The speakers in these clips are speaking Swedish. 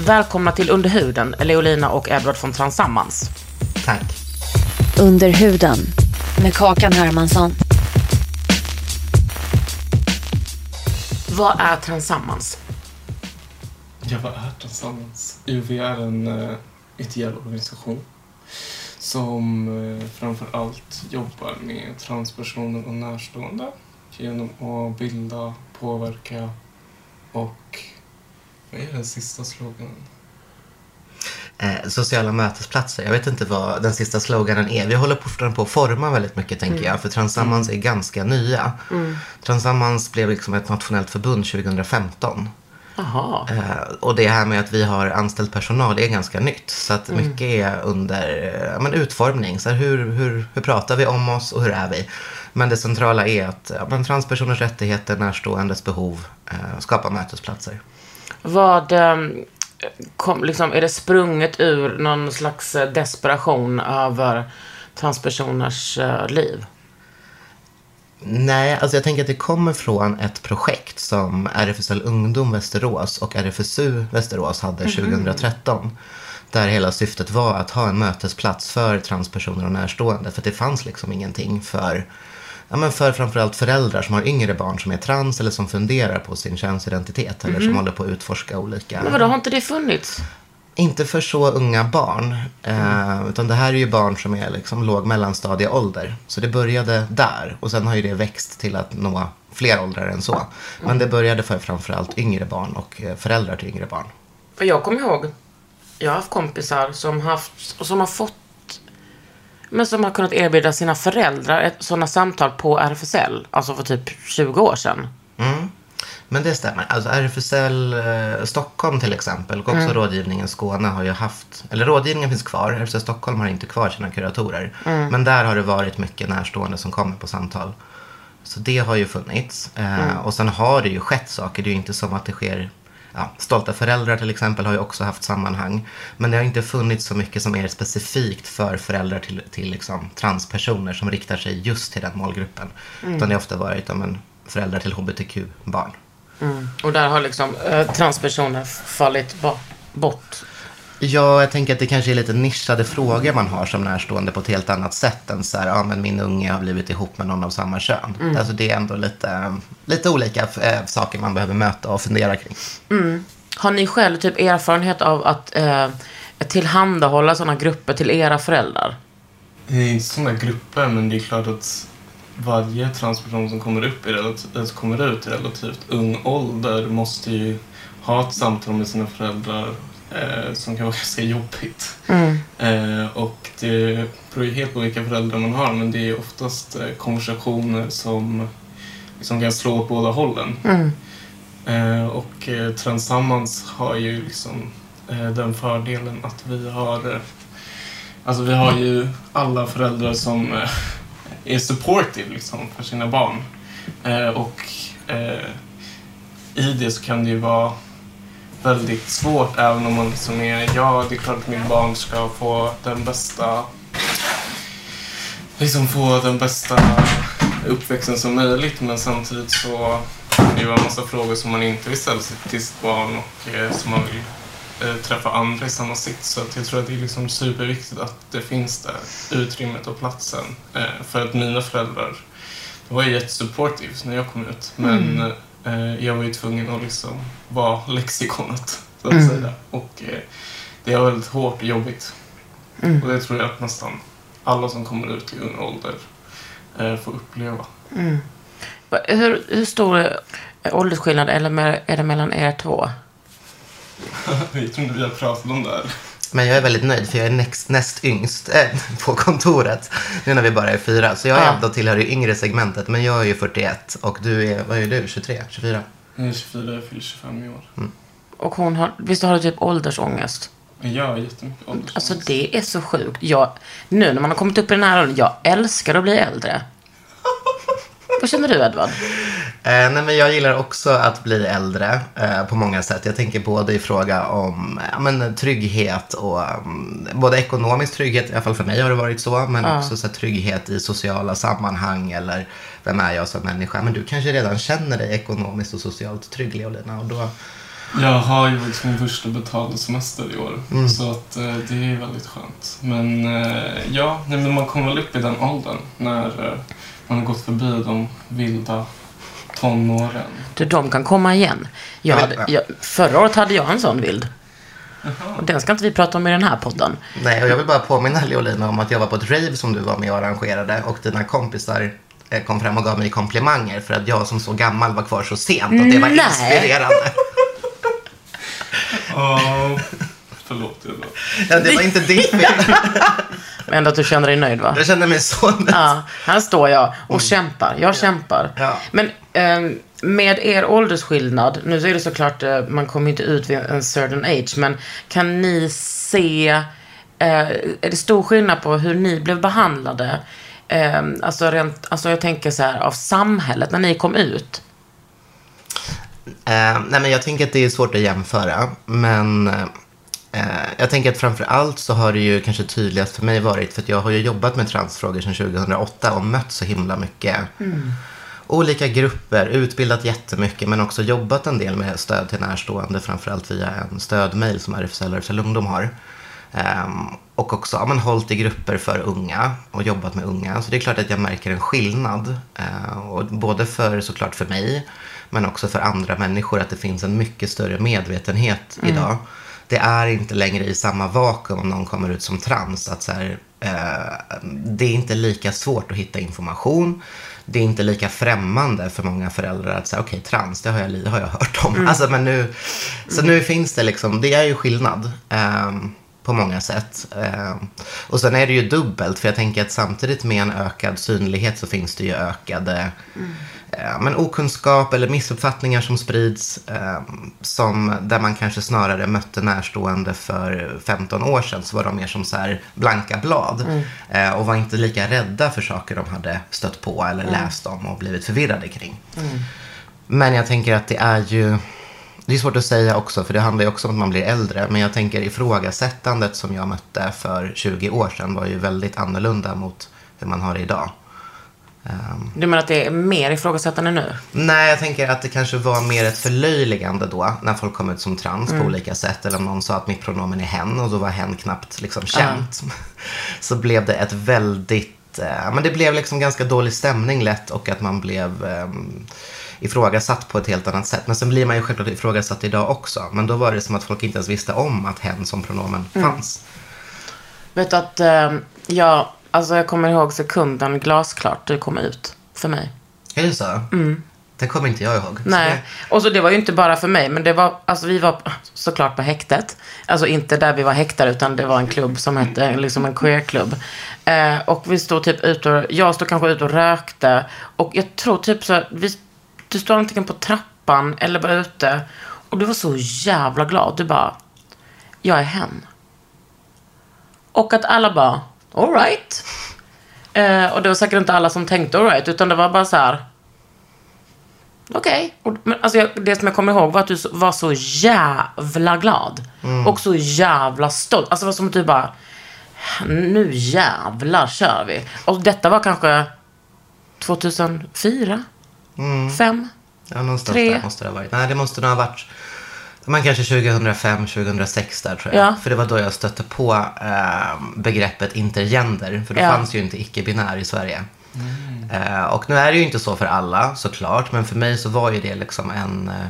Välkomna till Under huden, Leolina och Edward från Transammans. Tack. Under huden med Kakan Hermansson. Vad är Transammans? Ja, vad är Tillsammans? Jo, vi är en uh, ideell organisation som uh, framför allt jobbar med transpersoner och närstående genom att bilda, påverka och... Vad är den sista sloganen? Eh, sociala mötesplatser. Jag vet inte vad den sista sloganen är. Vi håller fortfarande på att forma väldigt mycket tänker jag. För Transammans är ganska nya. Transammans blev liksom ett nationellt förbund 2015. Jaha. Eh, och det här med att vi har anställd personal är ganska nytt. Så att mycket är under eh, ja, men utformning. Så här, hur, hur, hur pratar vi om oss och hur är vi? Men det centrala är att ja, men transpersoners rättigheter, närståendes behov, eh, skapa mötesplatser. Vad, ehm, kom, liksom, är det sprunget ur någon slags eh, desperation över transpersoners eh, liv? Nej, alltså jag tänker att det kommer från ett projekt som RFSL Ungdom Västerås och RFSU Västerås hade 2013. Där hela syftet var att ha en mötesplats för transpersoner och närstående. För det fanns liksom ingenting för, ja men för framförallt föräldrar som har yngre barn som är trans eller som funderar på sin könsidentitet. Eller som håller på att utforska olika Men vadå, har inte det funnits? inte för så unga barn. Eh, utan det här är ju barn som är liksom låg mellanstadieålder. Så det började där. Och sen har ju det växt till att nå fler åldrar än så. Men det började för framförallt yngre barn och eh, föräldrar till yngre barn. För jag kommer ihåg, jag har haft kompisar som haft, och som har fått, men som har kunnat erbjuda sina föräldrar ett, sådana samtal på RFSL, alltså för typ 20 år sedan. Men det stämmer. Alltså RFSL eh, Stockholm till exempel och också rådgivningen Skåne har ju haft, eller rådgivningen finns kvar, RFSL Stockholm har inte kvar sina kuratorer. Men där har det varit mycket närstående som kommer på samtal. Så det har ju funnits. Eh, Och sen har det ju skett saker. Det är ju inte som att det sker Ja, Stolta föräldrar till exempel har ju också haft sammanhang. Men det har inte funnits så mycket som är specifikt för föräldrar till, till liksom transpersoner som riktar sig just till den målgruppen. Utan det har ofta varit ja, men, föräldrar till hbtq-barn. Och där har liksom eh, transpersoner fallit bort. Ja, jag tänker att det kanske är lite nischade frågor man har som närstående på ett helt annat sätt än så här, ja men min unge har blivit ihop med någon av samma kön. Alltså det är ändå lite, lite olika eh, saker man behöver möta och fundera kring. Har ni själv typ erfarenhet av att eh, tillhandahålla sådana grupper till era föräldrar? Det är inte sådana grupper, men det är klart att varje transperson som kommer, upp i relativt, kommer ut i relativt ung ålder måste ju ha ett samtal med sina föräldrar som kan vara ganska jobbigt. Eh, och det beror ju helt på vilka föräldrar man har, men det är oftast eh, konversationer som liksom kan slå åt båda hållen. Eh, och eh, Transammans har ju liksom eh, den fördelen att vi har eh, Alltså vi har ju alla föräldrar som eh, är supportive liksom, för sina barn. Eh, och eh, i det så kan det ju vara väldigt svårt även om man liksom är, ja det är klart att min barn ska få den bästa liksom få den bästa uppväxten som möjligt men samtidigt så kan det ju en massa frågor som man inte vill ställa sig till sitt barn och eh, som man vill eh, träffa andra i samma sitt. Så att jag tror att det är liksom superviktigt att det finns där utrymmet och platsen. Eh, för att mina föräldrar de var ju jättesupportive när jag kom ut men eh, Eh, jag var ju tvungen att liksom vara lexikonet, så att Mm. säga. Och eh, det var väldigt hårt och jobbigt. Mm. Och det tror jag att nästan alla som kommer ut i ung ålder eh, får uppleva. Va- Hur, hur stor eh, åldersskillnad är det, med, är det mellan er två? jag tror inte vi har pratat om det här. Men jag är väldigt nöjd för jag är näst, näst yngst äh, på kontoret. Nu när vi bara är fyra. Så jag är Ja. ändå tillhör det yngre segmentet. Men jag är ju 41 och du är, vad är du, 23, 24? Jag är 24, jag fyller 25 i år. Och hon har, visst har du typ åldersångest? Har jättemycket åldersångest. Alltså det är så sjukt. Jag, nu när man har kommit upp i den här åldern, jag älskar att bli äldre. Vad känner du Edvard? Eh, nej, men jag gillar också att bli äldre eh, på många sätt. Jag tänker både i fråga om ja, men, trygghet och um, både ekonomisk trygghet, i alla fall för mig har det varit så, men också så här, trygghet i sociala sammanhang eller vem är jag som människa? Men du kanske redan känner dig ekonomiskt och socialt trygg, Leolina, och då Jag har ju faktiskt min första betalda semester i år. Mm. Så att eh, det är väldigt skönt. Men eh, ja, nej, men man kommer väl upp i den åldern när eh, man har gått förbi de vilda tonåren. Du, de kan komma igen. Jag hade, jag, förra året hade jag en sån vild. Och den ska inte vi prata om i den här podden. Nej, och jag vill bara påminna Leolina om att jag var på ett rave som du var med och arrangerade och dina kompisar eh, kom fram och gav mig komplimanger för att jag som så gammal var kvar så sent och det var Nej. inspirerande. Åh, förlåt jag då. Ja, det var inte ditt fel. Men ändå att du känner dig nöjd va? Jag kände mig så nöjd. Ja, här står jag och kämpar. Jag kämpar. Ja. Men ehm, med er åldersskillnad, nu är det såklart, eh, man kommer inte ut vid en certain age, men kan ni se, eh, är det stor skillnad på hur ni blev behandlade? Eh, alltså, rent, alltså jag tänker så här, av samhället när ni kom ut. Eh, nej, men jag tänker att det är svårt att jämföra. Men eh, jag tänker att framför allt så har det ju kanske tydligast för mig varit för att jag har ju jobbat med transfrågor sedan 2008 och mött så himla mycket olika grupper, utbildat jättemycket men också jobbat en del med stöd till närstående, framförallt via en stödmail som RFSL och RFSL Ungdom har. Ehm, och också ja, men, hållit i grupper för unga och jobbat med unga. Så det är klart att jag märker en skillnad. Eh, och både för såklart för mig men också för andra människor att det finns en mycket större medvetenhet idag. Det är inte längre i samma vakuum om någon kommer ut som trans. Att så här, eh, det är inte lika svårt att hitta information. Det är inte lika främmande för många föräldrar att säga okej trans, det har jag, har jag hört om. Alltså, men nu, så nu finns det liksom, det är ju skillnad. ehm, på många sätt. Ehm, och sen är det ju dubbelt, för jag tänker att samtidigt med en ökad synlighet så finns det ju ökade eh, men okunskap eller missuppfattningar som sprids. ehm, som, där man kanske snarare mötte närstående för 15 år sedan så var de mer som så här blanka blad. Eh, och var inte lika rädda för saker de hade stött på eller läst om och blivit förvirrade kring. Men jag tänker att det är ju... Det är svårt att säga också, för det handlar ju också om att man blir äldre. Men jag tänker ifrågasättandet som jag mötte för 20 år sedan var ju väldigt annorlunda mot hur man har det idag. Ehm, Du menar att det är mer ifrågasättande nu? Nej, jag tänker att det kanske var mer ett förlöjligande då, när folk kom ut som trans på olika sätt. Eller om någon sa att mitt pronomen är hen och då var hen knappt liksom känt. Så blev det ett väldigt, eh, men det blev liksom ganska dålig stämning lätt och att man blev eh, ifrågasatt på ett helt annat sätt. Men sen blir man ju självklart ifrågasatt idag också. Men då var det som att folk inte ens visste om att hen som pronomen fanns. Vet du att eh, jag, alltså jag kommer ihåg sekunden glasklart du kom ut för mig. Är det så? Det kommer inte jag ihåg. Så Nej, och så det var ju inte bara för mig, men det var, alltså vi var såklart på häktet. Alltså inte där vi var häktade, utan det var en klubb som hette, liksom en queerklubb. Eh, och vi stod typ ute och, jag stod kanske ute och rökte. Och jag tror typ så, vi, du stod antingen på trappan eller bara ute. Och du var så jävla glad. Du bara, jag är hen. Och att alla bara, alright. Eh, och det var säkert inte alla som tänkte alright, utan det var bara så här. Okej. Men alltså, jag, det som jag kommer ihåg var att du var så jävla glad. Och så jävla stolt. Alltså det var som att du bara, nu jävlar kör vi. Och detta var kanske 2004? Fem? Ja, någonstans Tre. där måste det ha varit. Nej, det måste nog ha varit man kanske 2005, 2006 där tror jag. Ja. För det var då jag stötte på eh, begreppet intergender. För det Ja. fanns ju inte icke-binär i Sverige. Eh, och nu är det ju inte så för alla såklart, men för mig så var ju det liksom en, eh,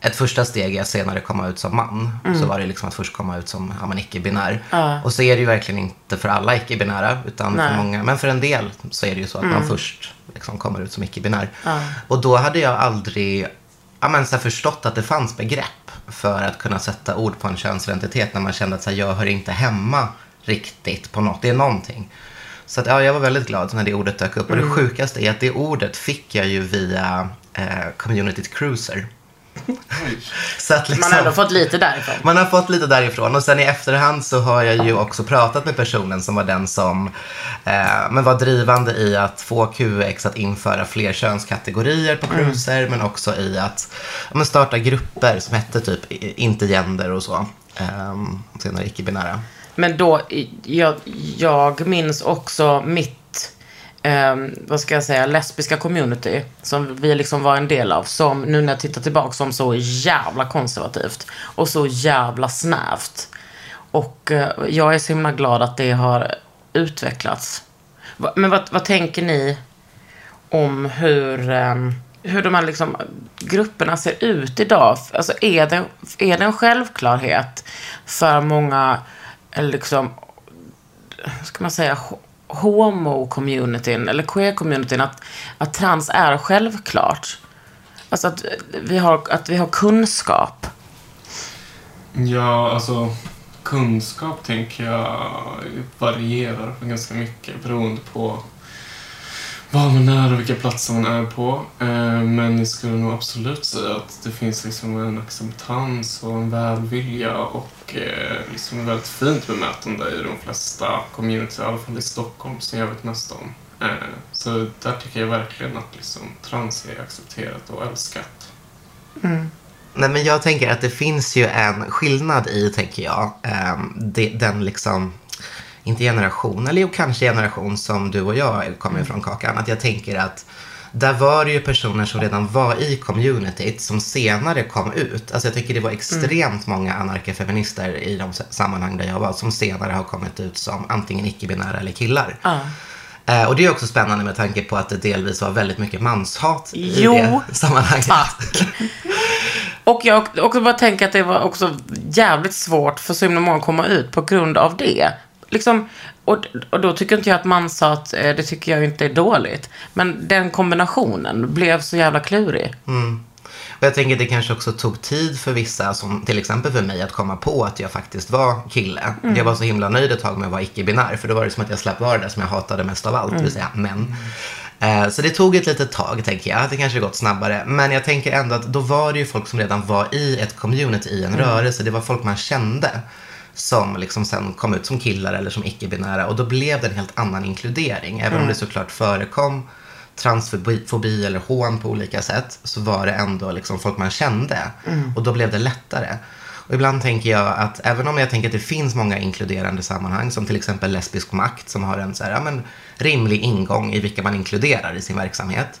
ett första steg i att senare komma ut som man. Så var det liksom att först komma ut som ja, icke-binär. Och så är det ju verkligen inte för alla icke-binära, utan Nej. för många, men för en del så är det ju så att man först liksom kommer ut som icke-binär. Och då hade jag aldrig ja, men, så förstått att det fanns begrepp för att kunna sätta ord på en könsidentitet när man kände att så här, jag hör inte hemma riktigt på något. Det är någonting. Så att, ja, jag var väldigt glad när det ordet dök upp. Och det sjukaste är att det ordet fick jag ju via eh, communityt Cruiser. Liksom, Man har ändå fått lite därifrån. man har fått lite därifrån och sen i efterhand så har jag ju också pratat med personen som var den som eh, men var drivande i att få QX att införa fler könskategorier på cruiser men också i att men starta grupper som hette typ inte gender och så. Eh, senare icke-binära. Men då, jag, jag minns också mitt, eh, vad ska jag säga, lesbiska community. Som vi liksom var en del av. Som nu när jag tittar tillbaka som så jävla konservativt. Och så jävla snävt. Och eh, jag är så himla glad att det har utvecklats. Va- Men vad, vad tänker ni om hur, eh, hur de här liksom, grupperna ser ut idag? Alltså är det, är det en självklarhet för många, eller liksom, ska man säga, homo-communityn eller queer-communityn att, att trans är självklart? Alltså att vi har, att vi har kunskap. Ja, alltså kunskap tänker jag varierar ganska mycket beroende på var man är och vilka platser man är på. Eh, men jag skulle nog absolut säga att det finns liksom en acceptans och en välvilja och eh, liksom väldigt fint bemötande i de flesta community, i alla fall i Stockholm som jag vet mest om. Eh, Så där tycker jag verkligen att liksom trans är accepterat och älskat. Nej, men jag tänker att det finns ju en skillnad i, tänker jag, ehm, den liksom, inte generation, eller jo, kanske generation som du och jag kommer ifrån Kakan. Att jag tänker att där var det ju personer som redan var i communityt som senare kom ut. Alltså jag tycker det var extremt många anarkafeminister i de sammanhang där jag var som senare har kommit ut som antingen icke-binära eller killar. Eh, och det är också spännande med tanke på att det delvis var väldigt mycket manshat i Jo, det sammanhanget. tack. Och jag också bara tänker att det var också jävligt svårt för så himla många att komma ut på grund av det. Liksom, och, och då tycker inte jag att manshat, eh, det tycker jag inte är dåligt. Men den kombinationen blev så jävla klurig. Och jag tänker att det kanske också tog tid för vissa, som till exempel för mig, att komma på att jag faktiskt var kille. Jag var så himla nöjd ett tag med att vara icke-binär, för då var det som att jag slapp vara det där som jag hatade mest av allt, det vill säga män. Eh, Så det tog ett litet tag, tänker jag. Det kanske gått snabbare. Men jag tänker ändå att då var det ju folk som redan var i ett community, i en rörelse. Det var folk man kände som liksom sen kom ut som killar eller som icke-binära. Och då blev det en helt annan inkludering. Även om det såklart förekom transfobi eller hån på olika sätt så var det ändå liksom folk man kände. Och då blev det lättare. Och ibland tänker jag att även om jag tänker att det finns många inkluderande sammanhang som till exempel lesbisk makt som har en så här, ja, men, rimlig ingång i vilka man inkluderar i sin verksamhet.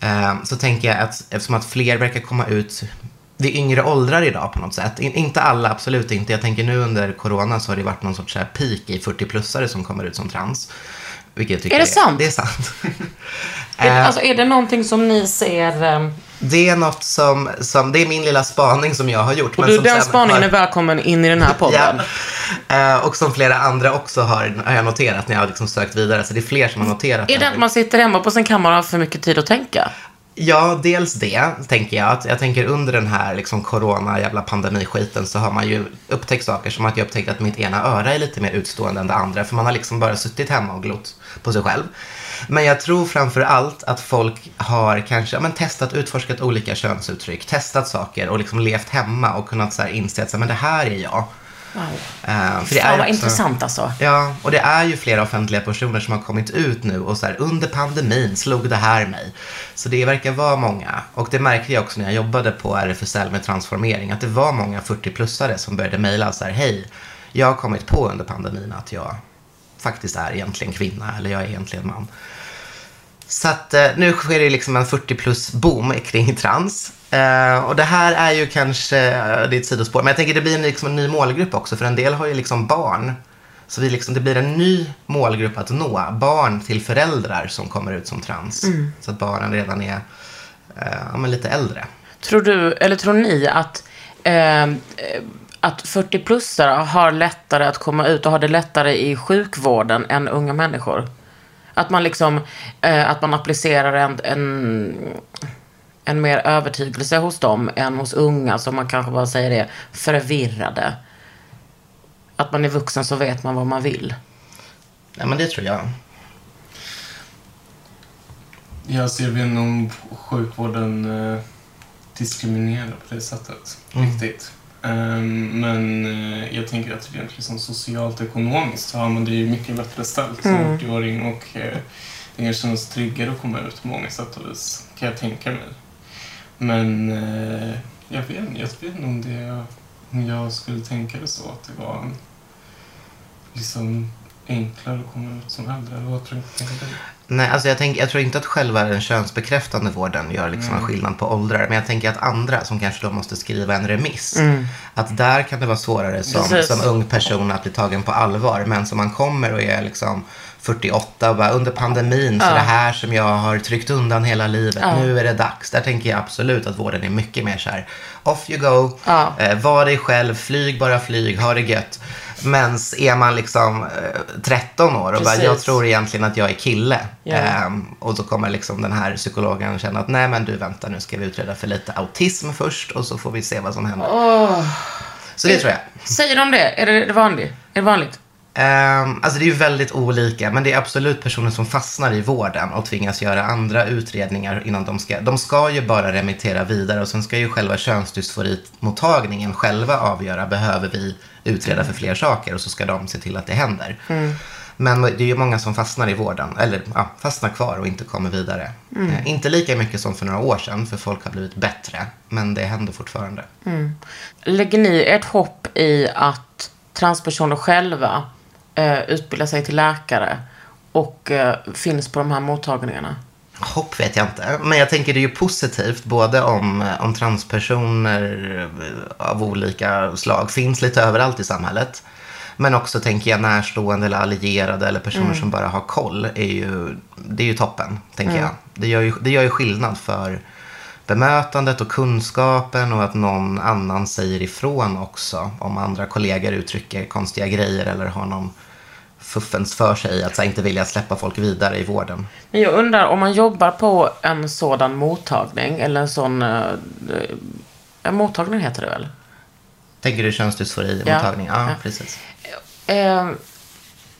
Eh, så tänker jag att eftersom att fler verkar komma ut vid yngre åldrar idag på något sätt. In, inte alla, absolut inte. Jag tänker nu under corona så har det varit någon sorts här peak i 40-plussare som kommer ut som trans. Vilket jag tycker Är det sant? Det är sant. Är, Eh, alltså, är det någonting som ni ser... ehm, det är något som, som, det är min lilla spaning som jag har gjort. Och du, den spaningen har- är välkommen in i den här podden. Ja. Eh, och som flera andra också har, har jag noterat när jag har liksom sökt vidare. Så det är fler som har noterat Är det att man sitter hemma på sin kammare och har för mycket tid att tänka? Ja, dels det, tänker jag. Att jag tänker under den här liksom, corona, jävla pandemiskiten så har man ju upptäckt saker som att jag upptäckt att mitt ena öra är lite mer utstående än det andra. För man har liksom bara suttit hemma och glott på sig själv. Men jag tror framför allt att folk har kanske ja, men testat, utforskat olika könsuttryck, testat saker och liksom levt hemma och kunnat så här, inse att så här, men det här är jag. Eh, för det Fan är vad också- intressant alltså. Ja, och det är ju flera offentliga personer som har kommit ut nu och så här, under pandemin slog det här mig. Så det verkar vara många. Och det märkte jag också när jag jobbade på RFSL med transformering, att det var många 40-plussare som började mejla så här, hej, jag har kommit på under pandemin att jag faktiskt är egentligen kvinna eller jag är egentligen man. Så att eh, nu sker det liksom en 40 plus boom kring trans. Eh, och det här är ju kanske, eh, det är ett sidospår, men jag tänker det blir en, liksom en ny målgrupp också för en del har ju liksom barn Så vi liksom, det blir en ny målgrupp att nå. Barn till föräldrar som kommer ut som trans. Så att barnen redan är ja, men lite äldre. Tror du, eller tror ni att, eh, att 40-plussare har lättare att komma ut och har det lättare i sjukvården än unga människor? Att man liksom, att man applicerar en, en, en mer övertygelse hos dem än hos unga som man kanske bara säger är förvirrade. Att man är vuxen så vet man vad man vill. Ja, men det tror jag. Jag ser vi om sjukvården eh, diskriminerar på det sättet. Riktigt. Ehm, men eh, jag tänker att rent liksom socialt och ekonomiskt så har man det ju mycket bättre ställt som 80-åring och eh, det känns tryggare att komma ut på många sätt och vis, kan jag tänka mig. Men eh, jag vet inte, jag vet inte om, det, om jag skulle tänka det så att det var liksom enklare att komma ut som äldre. Eller vad tror du? Nej, alltså jag, tänker, jag tror inte att själva den könsbekräftande vården gör liksom en skillnad på åldrar. Men jag tänker att andra som kanske då måste skriva en remiss. Att där kan det vara svårare som, Precis. som ung person att bli tagen på allvar. Men som man kommer och är liksom 48 och bara under pandemin så det här som jag har tryckt undan hela livet. Nu är det dags. Där tänker jag absolut att vården är mycket mer så här. Off you go. Ja. Eh, var dig själv. Flyg bara flyg. Ha det gött. Men är man liksom eh, 13 år och bara, Precis. jag tror egentligen att jag är kille. Ja. Ehm, och så kommer liksom den här psykologen känna att nej men du vänta nu ska vi utreda för lite autism först och så får vi se vad som händer. Så det tror jag. Säger de det, är det vanligt? Är det vanligt? Ehm, alltså det är väldigt olika, men det är absolut personer som fastnar i vården och tvingas göra andra utredningar innan de ska. De ska ju bara remittera vidare och sen ska ju själva könsdysforimottagningen själva avgöra, behöver vi utreda för fler saker och så ska de se till att det händer. Men det är ju många som fastnar i vården, eller ja, fastnar kvar och inte kommer vidare. Eh, inte lika mycket som för några år sedan, för folk har blivit bättre, men det händer fortfarande. Lägger ni ert hopp i att transpersoner själva eh, utbildar sig till läkare och eh, finns på de här mottagningarna? Hopp vet jag inte, men jag tänker det är ju positivt både om, om transpersoner eh, av olika slag finns lite överallt i samhället. Men också tänker jag närstående eller allierade eller personer som bara har koll är ju, det är ju toppen, tänker jag. Det gör, ju, det gör ju skillnad för bemötandet och kunskapen och att någon annan säger ifrån också om andra kollegor uttrycker konstiga grejer eller har någon fuffens för sig att här, inte vilja släppa folk vidare i vården. Men jag undrar om man jobbar på en sådan mottagning eller en sån... Eh, eh, en mottagning heter det väl? Tänker du könsdysfori-mottagning? Ja, Ja. precis. Eh,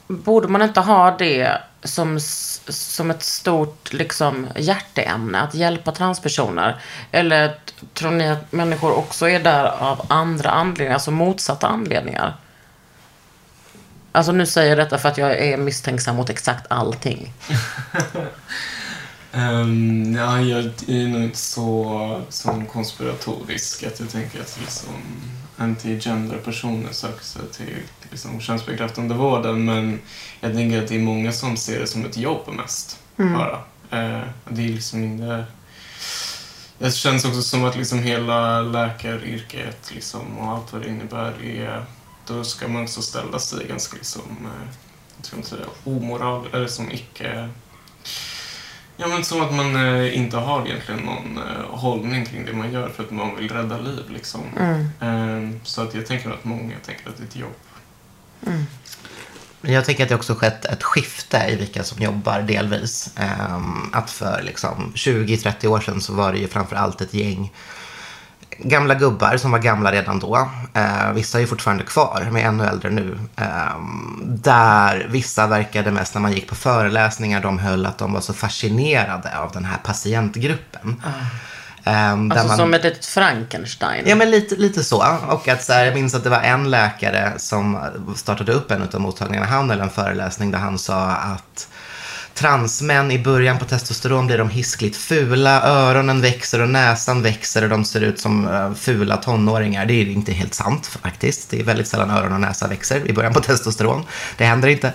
borde man inte ha det som, som ett stort liksom, hjärteämne, att hjälpa transpersoner? Eller tror ni att människor också är där av andra anledningar, alltså motsatta anledningar? Alltså nu säger jag detta för att jag är misstänksam mot exakt allting. Um, ja, jag är nog inte så så konspiratorisk att jag tänker att liksom anti-gender-personer söker sig till liksom, könsbekräftande vården men jag tänker att det är många som ser det som ett jobb mest. Bara. Eh, det är liksom inte... Det känns också som att liksom hela läkaryrket liksom, och allt vad det innebär är... Då ska man också ställa sig ganska liksom, eh, jag ska inte säga omoral, eller som icke... Ja, men som att man eh, inte har egentligen någon eh, hållning kring det man gör för att man vill rädda liv. Liksom. Eh, så att jag tänker att många tänker att det är ett jobb. Men Jag tänker att det också skett ett skifte i vilka som jobbar delvis. Ehm, att för liksom 20-30 år sedan så var det ju framför allt ett gäng gamla gubbar som var gamla redan då. Eh, vissa är ju fortfarande kvar, men är ännu äldre nu. Ehm, där vissa verkade mest när man gick på föreläsningar de höll att de var så fascinerade av den här patientgruppen. Ehm, där Alltså man- som ett litet Frankenstein. Ja, men lite, lite så. Och att så här, jag minns att det var en läkare som startade upp en av mottagningarna. Han höll en föreläsning där han sa att transmän i början på testosteron blir de hiskligt fula, öronen växer och näsan växer och de ser ut som eh, fula tonåringar. Det är inte helt sant faktiskt. Det är väldigt sällan öron och näsa växer i början på testosteron. Det händer inte.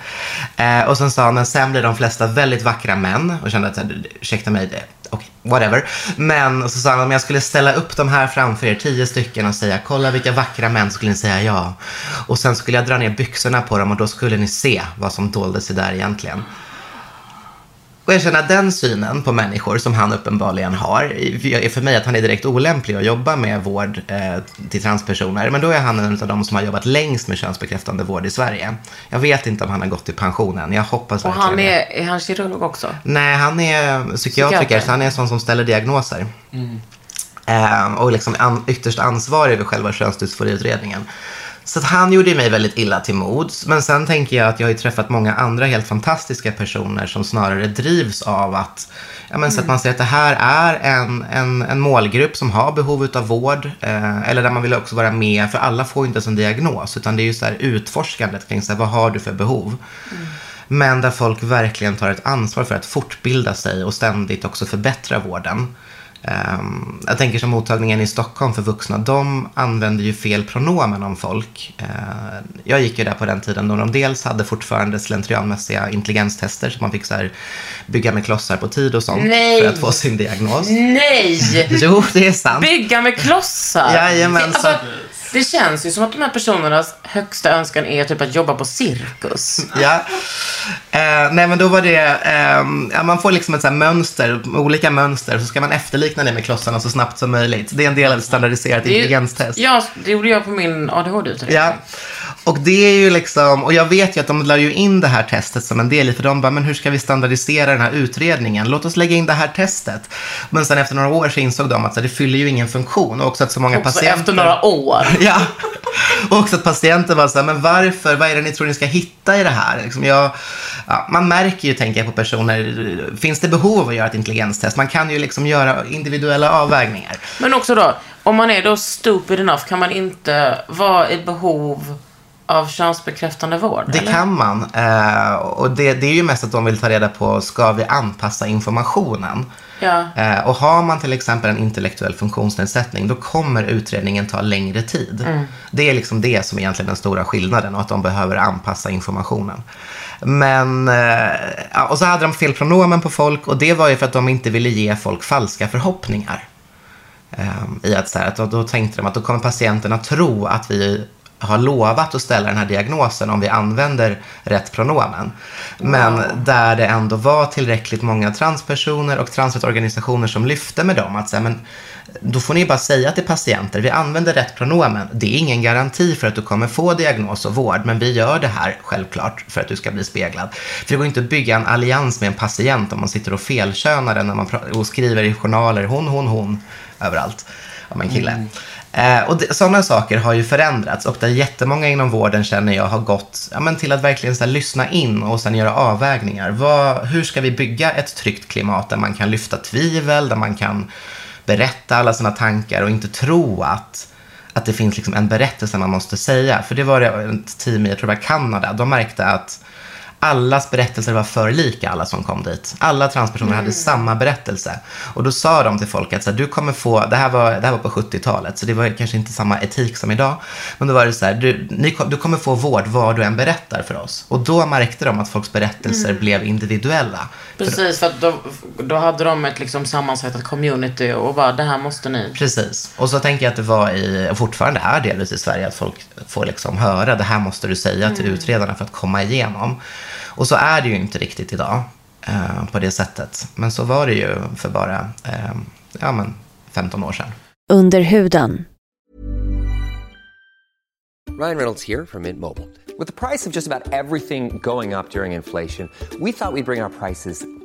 Eh, och sen sa han, men sen blir de flesta väldigt vackra män och kände att, ursäkta mig, det, okej, whatever. Men så sa han, om jag skulle ställa upp de här framför er, tio stycken och säga, kolla vilka vackra män, skulle ni säga ja. Och sen skulle jag dra ner byxorna på dem och då skulle ni se vad som dolde sig där egentligen. Och jag känner att den synen på människor som han uppenbarligen har är för mig att han är direkt olämplig att jobba med vård eh, till transpersoner. Men då är han en av de som har jobbat längst med könsbekräftande vård i Sverige. Jag vet inte om han har gått i pensionen. Jag hoppas Och han är, är han kirurg också? Nej, han är psykiatriker, Psykiater. så han är en sån som ställer diagnoser. Eh, och liksom an, ytterst ansvarig över själva könsdysforiutredningen. Så att han gjorde mig väldigt illa till mods. Men sen tänker jag att jag har träffat många andra helt fantastiska personer som snarare drivs av att, ja, men så att man ser att det här är en, en, en målgrupp som har behov av vård. Eh, eller där man vill också vara med, för alla får ju inte ens en diagnos. Utan det är ju så här utforskandet kring så här, vad har du för behov. Men där folk verkligen tar ett ansvar för att fortbilda sig och ständigt också förbättra vården. Ehm, jag tänker som mottagningen i Stockholm för vuxna, de använder ju fel pronomen om folk. Eh, jag gick ju där på den tiden då de dels hade fortfarande slentrianmässiga intelligenstester, så man fick så här bygga med klossar på tid och sånt Nej. för att få sin diagnos. Nej! Jo, det är sant. Bygga med klossar. Så- alltså, det känns ju som att de här personernas högsta önskan är typ att jobba på cirkus. Ja. Eh, nej men då var det, ehm, ja, man får liksom ett så mönster, olika mönster, så ska man efterlikna det med klossarna så snabbt som möjligt. Det är en del av ett standardiserat intelligenstest. Ja, det gjorde jag på min ADHD-utredning. Ja, och det är ju liksom, och jag vet ju att de la ju in det här testet som en del i, för de bara, men hur ska vi standardisera den här utredningen? Låt oss lägga in det här testet. Men sen efter några år så insåg de att så det fyller ju ingen funktion och också att så många Också patienter... efter några år. Ja. Och också att patienten var så här, men varför, vad är det ni tror ni ska hitta i det här? Liksom jag, ja, man märker ju, tänker jag på personer, finns det behov av att göra ett intelligenstest? Man kan ju liksom göra individuella avvägningar. Men också då, om man är då stupid enough, kan man inte vara i behov av könsbekräftande vård? Det eller? kan man. Eh, och det, det är ju mest att de vill ta reda på, ska vi anpassa informationen? Ja. Eh, och har man till exempel en intellektuell funktionsnedsättning, då kommer utredningen ta längre tid. Det är liksom det som är egentligen den stora skillnaden och att de behöver anpassa informationen. Men, eh, och så hade de fel pronomen på folk och det var ju för att de inte ville ge folk falska förhoppningar. Ehm, I att, så här, att då, då tänkte de att då kommer patienterna tro att vi har lovat att ställa den här diagnosen om vi använder rätt pronomen. Men där det ändå var tillräckligt många transpersoner och transrättorganisationer som lyfte med dem att säga, men då får ni bara säga till patienter, vi använder rätt pronomen. Det är ingen garanti för att du kommer få diagnos och vård, men vi gör det här självklart för att du ska bli speglad. För det går inte att bygga en allians med en patient om man sitter och felkönar den när man och skriver i journaler hon, hon, hon överallt om en kille. Eh, och det, sådana saker har ju förändrats och där jättemånga inom vården känner jag har gått ja, men till att verkligen så här, lyssna in och sen göra avvägningar. Vad, hur ska vi bygga ett tryggt klimat där man kan lyfta tvivel, där man kan berätta alla sina tankar och inte tro att, att det finns liksom en berättelse man måste säga. För det var det ett team i, jag tror det var Kanada, de märkte att allas berättelser var för lika alla som kom dit. Alla transpersoner hade samma berättelse. Och då sa de till folk att så här, du kommer få, det här, var, det här var på 70-talet, så det var kanske inte samma etik som idag. Men då var det så här, du, ni, du kommer få vård vad du än berättar för oss. Och då märkte de att folks berättelser blev individuella. Precis, för då, då hade de ett liksom sammansättat community och bara, det här måste ni. Precis. Och så tänker jag att det var i, och fortfarande är delvis i Sverige, att folk får liksom höra det här måste du säga till utredarna för att komma igenom. Och så är det ju inte riktigt idag eh, på det sättet. Men så var det ju för bara eh, ja, men 15 år sedan. Under huden. Ryan Reynolds here from Mint Mobile. With the price of just about everything going up during inflation, we thought we'd bring our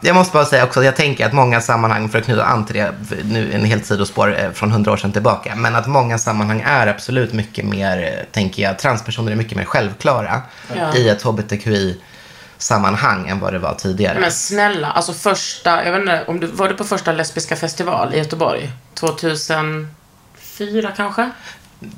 Jag måste bara säga också att jag tänker att många sammanhang, för att knyta an till det, nu en helt sidospår eh, från hundra år sedan tillbaka, men att många sammanhang är absolut mycket mer, eh, tänker jag, transpersoner är mycket mer självklara Ja. i ett hbtqi-sammanhang än vad det var tidigare. Men snälla, alltså första, jag vet inte, om du, var du på första lesbiska festival i Göteborg? 2004 kanske?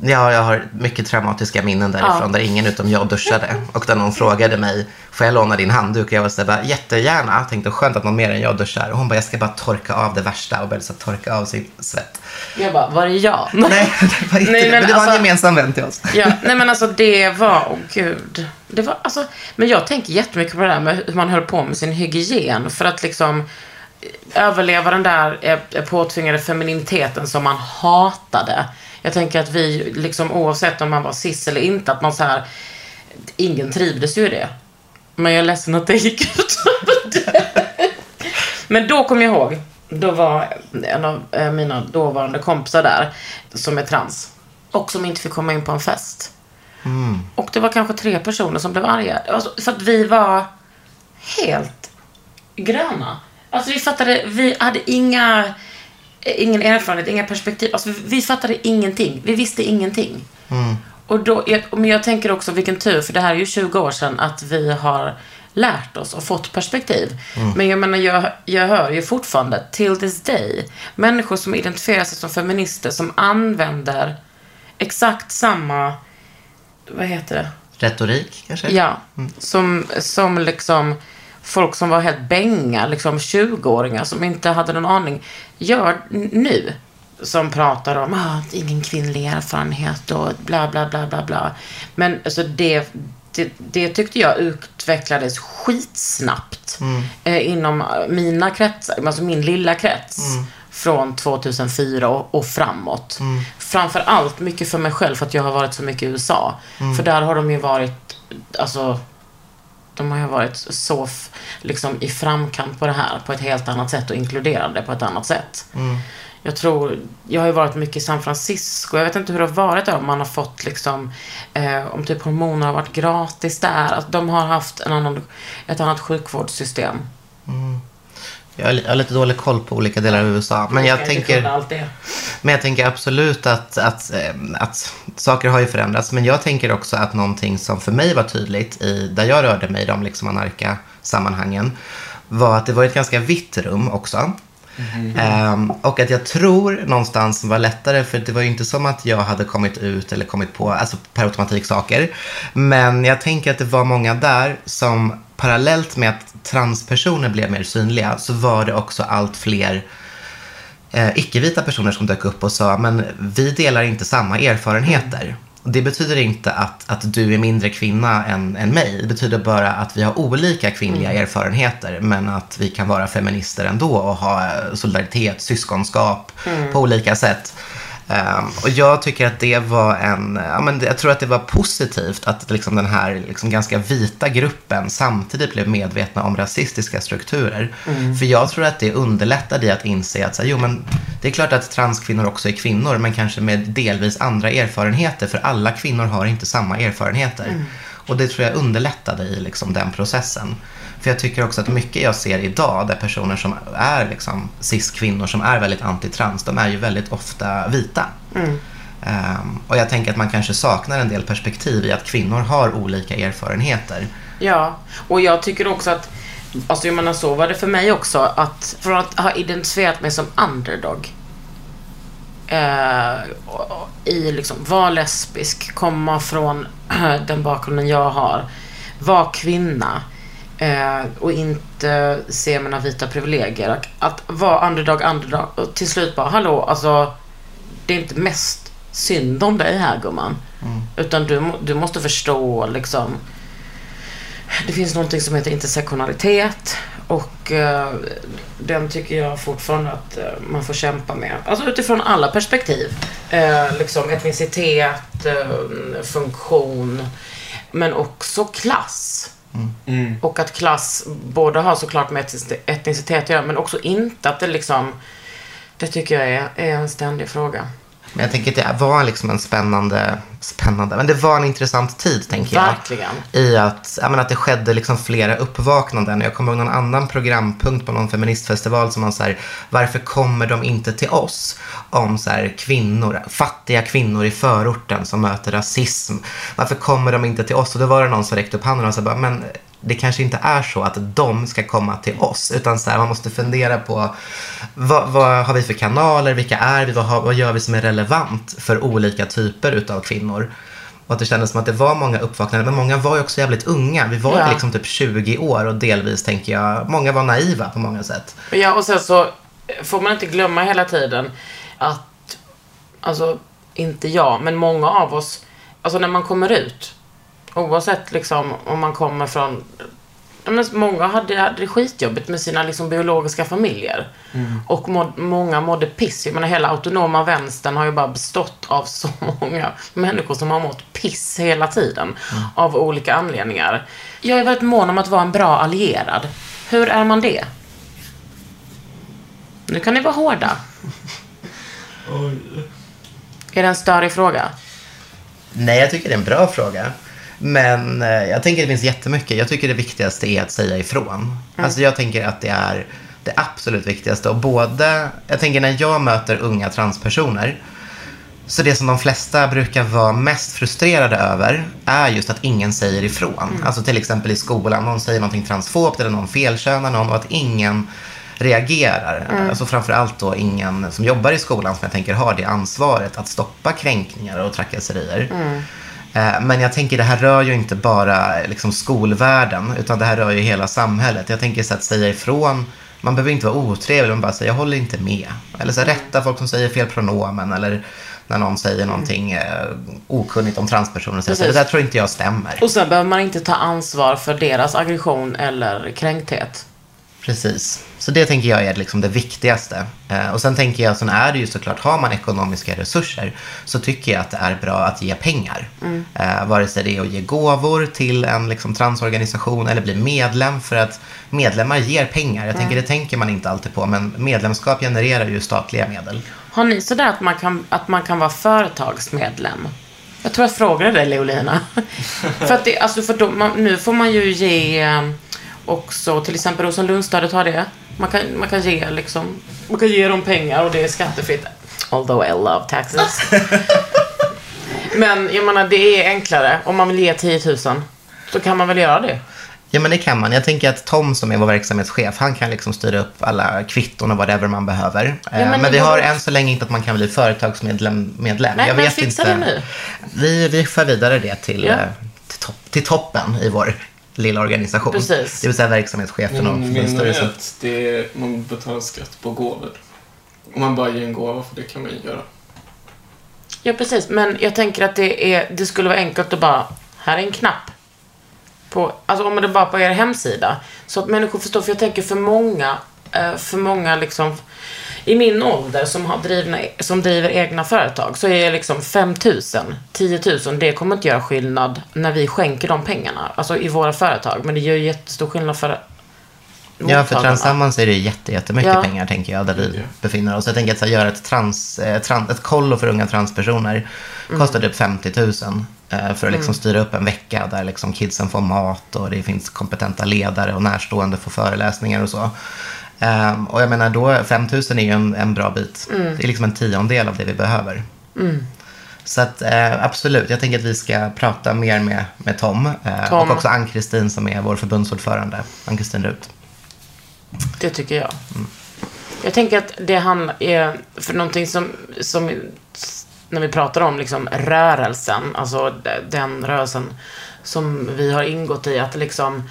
Ja, jag har mycket traumatiska minnen därifrån Ja. där ingen utom jag duschade. Och där någon frågade mig, får jag låna din handduk? Och jag var så här, bara, jättegärna. Jag tänkte, skönt att någon mer än jag duschar. Och hon bara, jag ska bara torka av det värsta. Och började så torka av sin svett. Jag bara, var det jag? Nej, det var inte Nej, det. men Men det var en alltså- gemensam vän till oss. Ja, nej men alltså det var, åh gud. Det var, alltså, men jag tänker jättemycket på det där med hur man höll på med sin hygien. För att liksom eh, överleva den där eh, påtvingade femininiteten som man hatade. Jag tänker att vi, liksom oavsett om man var cis eller inte, att man så här, ingen trivdes ju i det. Men jag är ledsen att det gick ut. Men då kommer jag ihåg, då var en av eh, mina dåvarande kompisar där, som är trans, och som inte fick komma in på en fest. Och det var kanske tre personer som blev arga. Alltså, för att vi var helt gröna. Alltså vi fattade, vi hade inga, ingen erfarenhet, inga perspektiv. Alltså vi, fattade ingenting. Vi visste ingenting. Och då, men jag tänker också vilken tur, för det här är ju 20 år sedan, att vi har lärt oss och fått perspektiv. Men jag menar, jag, jag hör ju fortfarande, till this day, människor som identifierar sig som feminister som använder exakt samma, vad heter det? Retorik, kanske? Ja, som, som liksom folk som var helt bänga, liksom 20-åringar som inte hade någon aning, gör nu. Som pratar om ah, ingen kvinnlig erfarenhet och bla bla bla bla bla. Men alltså det, det, det tyckte jag utvecklades skitsnabbt eh, inom mina kretsar, alltså min lilla krets. Från 2004 och, och framåt. Framför allt mycket för mig själv för att jag har varit så mycket i USA. För där har de ju varit, alltså de har ju varit så liksom i framkant på det här på ett helt annat sätt och inkluderade på ett annat sätt. Jag tror, jag har ju varit mycket i San Francisco. Jag vet inte hur det har varit där, om man har fått liksom, eh, om typ hormoner har varit gratis där. Att de har haft en annan, ett annat sjukvårdssystem. Jag har li- jag har lite dålig koll på olika delar av USA. Men jag, inte tänker, men jag tänker absolut att, att, eh, att saker har ju förändrats. Men jag tänker också att någonting som för mig var tydligt i, där jag rörde mig i de liksom anarka-sammanhangen var att det var ett ganska vitt rum också. Ehm, och att jag tror någonstans var lättare, för det var ju inte som att jag hade kommit ut eller kommit på, alltså per automatik saker. Men jag tänker att det var många där som parallellt med att transpersoner blev mer synliga så var det också allt fler eh, icke-vita personer som dök upp och sa men vi delar inte samma erfarenheter. Och Det betyder inte att, att du är mindre kvinna än, än mig. Det betyder bara att vi har olika kvinnliga erfarenheter men att vi kan vara feminister ändå och ha solidaritet, syskonskap på olika sätt. Ehm, och jag tycker att det var en, ja, men jag tror att det var positivt att liksom den här liksom ganska vita gruppen samtidigt blev medvetna om rasistiska strukturer. För jag tror att det underlättade i att inse att så här, jo, men det är klart att transkvinnor också är kvinnor, men kanske med delvis andra erfarenheter, för alla kvinnor har inte samma erfarenheter. Och det tror jag underlättade i liksom den processen. För jag tycker också att mycket jag ser idag, där personer som är liksom cis-kvinnor som är väldigt antitrans, de är ju väldigt ofta vita. Ehm, och jag tänker att man kanske saknar en del perspektiv i att kvinnor har olika erfarenheter. Ja, och jag tycker också att, alltså jag menar så var det för mig också, att från att ha identifierat mig som underdog, eh, i liksom, var lesbisk, komma från den bakgrunden jag har, var kvinna eh, och inte se mina vita privilegier. Att, att vara underdog, underdog och till slut bara, hallå, alltså det är inte mest synd om dig här gumman. Utan du, du måste förstå liksom det finns någonting som heter intersektionalitet och eh, den tycker jag fortfarande att eh, man får kämpa med. Alltså utifrån alla perspektiv. Eh, liksom etnicitet, eh, funktion, men också klass. Mm. Och att klass både har såklart med etnici- etnicitet att göra, men också inte att det liksom... Det tycker jag är, är en ständig fråga. Men jag tänker att det var liksom en spännande, spännande, men det var en intressant tid tänker jag. Verkligen. I att, jag menar, att det skedde liksom flera uppvaknanden. Jag kommer ihåg någon annan programpunkt på någon feministfestival som man så här, varför kommer de inte till oss? Om så här, kvinnor, fattiga kvinnor i förorten som möter rasism. Varför kommer de inte till oss? Och då var det någon som räckte upp handen och sa, bara, men det kanske inte är så att de ska komma till oss. Utan så här, man måste fundera på vad, vad har vi för kanaler, vilka är vi, vad, har, vad gör vi som är relevant för olika typer utav kvinnor. Och att det kändes som att det var många uppvaknanden, men många var ju också jävligt unga. Vi var Ja. liksom typ 20 år och delvis tänker jag, många var naiva på många sätt. Ja, och sen så får man inte glömma hela tiden att, alltså, inte jag, men många av oss, alltså när man kommer ut, oavsett liksom om man kommer från men många hade, hade det skitjobbigt med sina liksom, biologiska familjer. Och må, många mådde piss. Jag menar, hela autonoma vänstern har ju bara bestått av så många människor som har mått piss hela tiden. Av olika anledningar. Jag är väldigt mån om att vara en bra allierad. Hur är man det? Nu kan ni vara hårda. Är det en större fråga? Nej, jag tycker det är en bra fråga. Men eh, jag tänker det finns jättemycket. Jag tycker det viktigaste är att säga ifrån. Alltså jag tänker att det är det absolut viktigaste. Och både, jag tänker när jag möter unga transpersoner, så det som de flesta brukar vara mest frustrerade över är just att ingen säger ifrån. Alltså till exempel i skolan, någon säger någonting transfobt eller någon felkönar någon och att ingen reagerar. Alltså framförallt då ingen som jobbar i skolan som jag tänker har det ansvaret att stoppa kränkningar och trakasserier. Eh, Men jag tänker det här rör ju inte bara liksom, skolvärlden utan det här rör ju hela samhället. Jag tänker så att säga ifrån, man behöver inte vara otrevlig, man bara säga jag håller inte med. Eller så rätta folk som säger fel pronomen eller när någon säger någonting eh, okunnigt om transpersoner. Så säger, det där tror inte jag stämmer. Och sen behöver man inte ta ansvar för deras aggression eller kränkthet. Precis. Så det tänker jag är liksom det viktigaste. Eh, och sen tänker jag, sen är det ju såklart, har man ekonomiska resurser så tycker jag att det är bra att ge pengar. Eh, vare sig det är att ge gåvor till en liksom, transorganisation eller bli medlem för att medlemmar ger pengar. Jag tänker det tänker man inte alltid på men medlemskap genererar ju statliga medel. Har ni sådär att man kan, att man kan vara företagsmedlem? Jag tror jag frågade dig, Leolina. för att det, alltså för då, man, nu får man ju ge eh, också, till exempel Rosenlundsstödet har det. Man kan, man kan ge liksom, man kan ge dem pengar och det är skattefritt. Although I love taxes. Men jag menar, det är enklare. Om man vill ge 10 000, så kan man väl göra det. Ja men det kan man. Jag tänker att Tom som är vår verksamhetschef, han kan liksom styra upp alla kvitton och whatever man behöver. Eh, men men vi har än så länge inte att man kan bli företagsmedlem. Medlem. Nej, jag men vet fixa inte. det nu. Vi, vi för vidare det till, Ja. eh, till, topp, till toppen i vår lilla organisation. Precis. Det vill säga verksamhetschefen och att det är, man betalar skatt på gåvor. Om man bara ger en gåva, för det kan man ju göra. Ja, precis. Men jag tänker att det, är, det skulle vara enkelt att bara, här är en knapp. På, alltså om det bara på er hemsida. Så att människor förstår. För jag tänker för många, eh, för många liksom i min ålder som, har drivna, som driver egna företag så är liksom 5 000, 10 000, det kommer inte göra skillnad när vi skänker de pengarna. Alltså i våra företag. Men det gör ju jättestor skillnad för Ja, för. Transammans är det jätte, jättemycket Ja. pengar tänker jag, där vi befinner oss. Jag tänker att här, göra ett, trans, eh, trans, ett kollo för unga transpersoner kostar typ 50 000 eh, för att liksom styra upp en vecka där liksom kidsen får mat och det finns kompetenta ledare och närstående får föreläsningar och så. Ehm, och jag menar då, 5 000 är ju en, en bra bit. Det är liksom en tiondel av det vi behöver. Så att eh, absolut, jag tänker att vi ska prata mer med, med Tom, eh, Tom. och också Ann-Kristin som är vår förbundsordförande, Ann-Kristin Rut. Det tycker jag. Jag tänker att det han är, för någonting som, som när vi pratar om liksom rörelsen, alltså den rörelsen som vi har ingått i, att liksom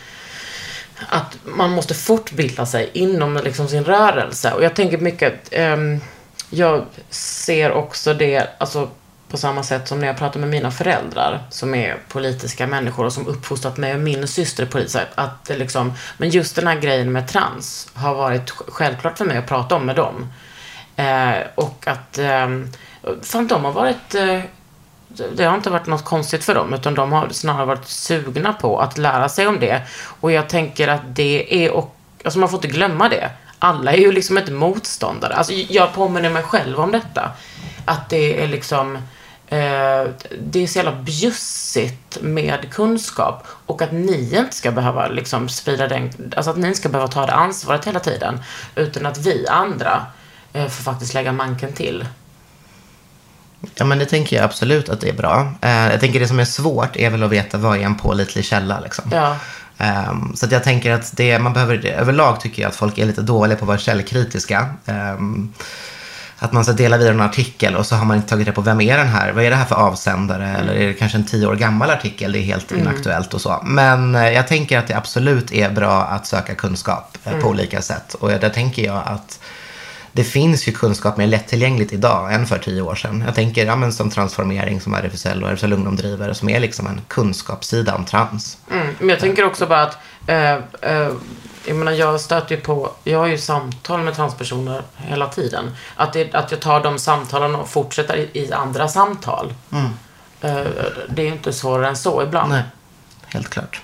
att man måste fortbilda sig inom liksom sin rörelse. Och jag tänker mycket, um, jag ser också det, alltså på samma sätt som när jag pratar med mina föräldrar som är politiska människor och som uppfostrat mig och min syster politiskt. Att det liksom, men just den här grejen med trans har varit självklart för mig att prata om med dem. Eh, och att eh, fan, de har varit eh, det har inte varit något konstigt för dem, utan de har snarare varit sugna på att lära sig om det. Och jag tänker att det är, och, alltså man får inte glömma det. Alla är ju liksom inte motståndare. Alltså jag påminner mig själv om detta. Att det är liksom, eh, det är så jävla bjussigt med kunskap. Och att ni inte ska behöva liksom sprida den, alltså att ni inte ska behöva ta det ansvaret hela tiden. Utan att vi andra eh, får faktiskt lägga manken till. Ja, men det tänker jag absolut att det är bra. Eh, jag tänker det som är svårt är väl att veta vad är en pålitlig källa. Liksom. Ja. Um, så att jag tänker att det, man behöver, överlag tycker jag att folk är lite dåliga på att vara källkritiska. Um, att man ska dela vidare en artikel och så har man inte tagit reda på vem är den här? Vad är det här för avsändare? Mm. Eller är det kanske en tio år gammal artikel? Det är helt inaktuellt och så. Men eh, jag tänker att det absolut är bra att söka kunskap eh, Mm. på olika sätt. Och där tänker jag att det finns ju kunskap mer lättillgängligt idag än för tio år sedan. Jag tänker ja, men som transformering som RFSL och RFSL Ungdom driver som är liksom en kunskapssida om trans. Mm, men jag tänker också bara att, eh, eh, jag menar jag stöter ju på, jag har ju samtal med transpersoner hela tiden. Att, det, att jag tar de samtalen och fortsätter i, i andra samtal. Eh, det är ju inte svårare än så ibland. Nej, helt klart.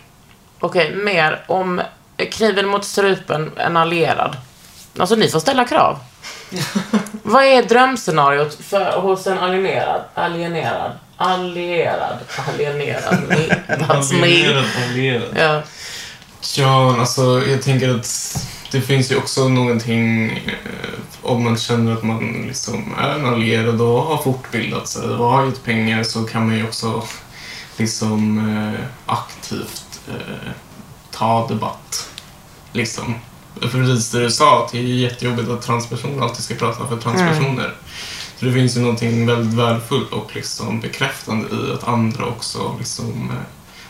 Okej, mer om kniven mot strupen, en allierad. Alltså ni får ställa krav. Vad är drömscenariot för, hos en alienerad? Alienerad? Allierad? Alienerad? That's me. Allierad. Ja. Ja, alltså jag tänker att det finns ju också någonting eh, om man känner att man liksom är en allierad och har fortbildat sig och har gett pengar så kan man ju också liksom eh, aktivt eh, ta debatt. Liksom. För precis det du sa, att det är jättejobbigt att transpersoner alltid ska prata för transpersoner. Så det finns ju någonting väldigt värdefullt och liksom bekräftande i att andra också liksom eh,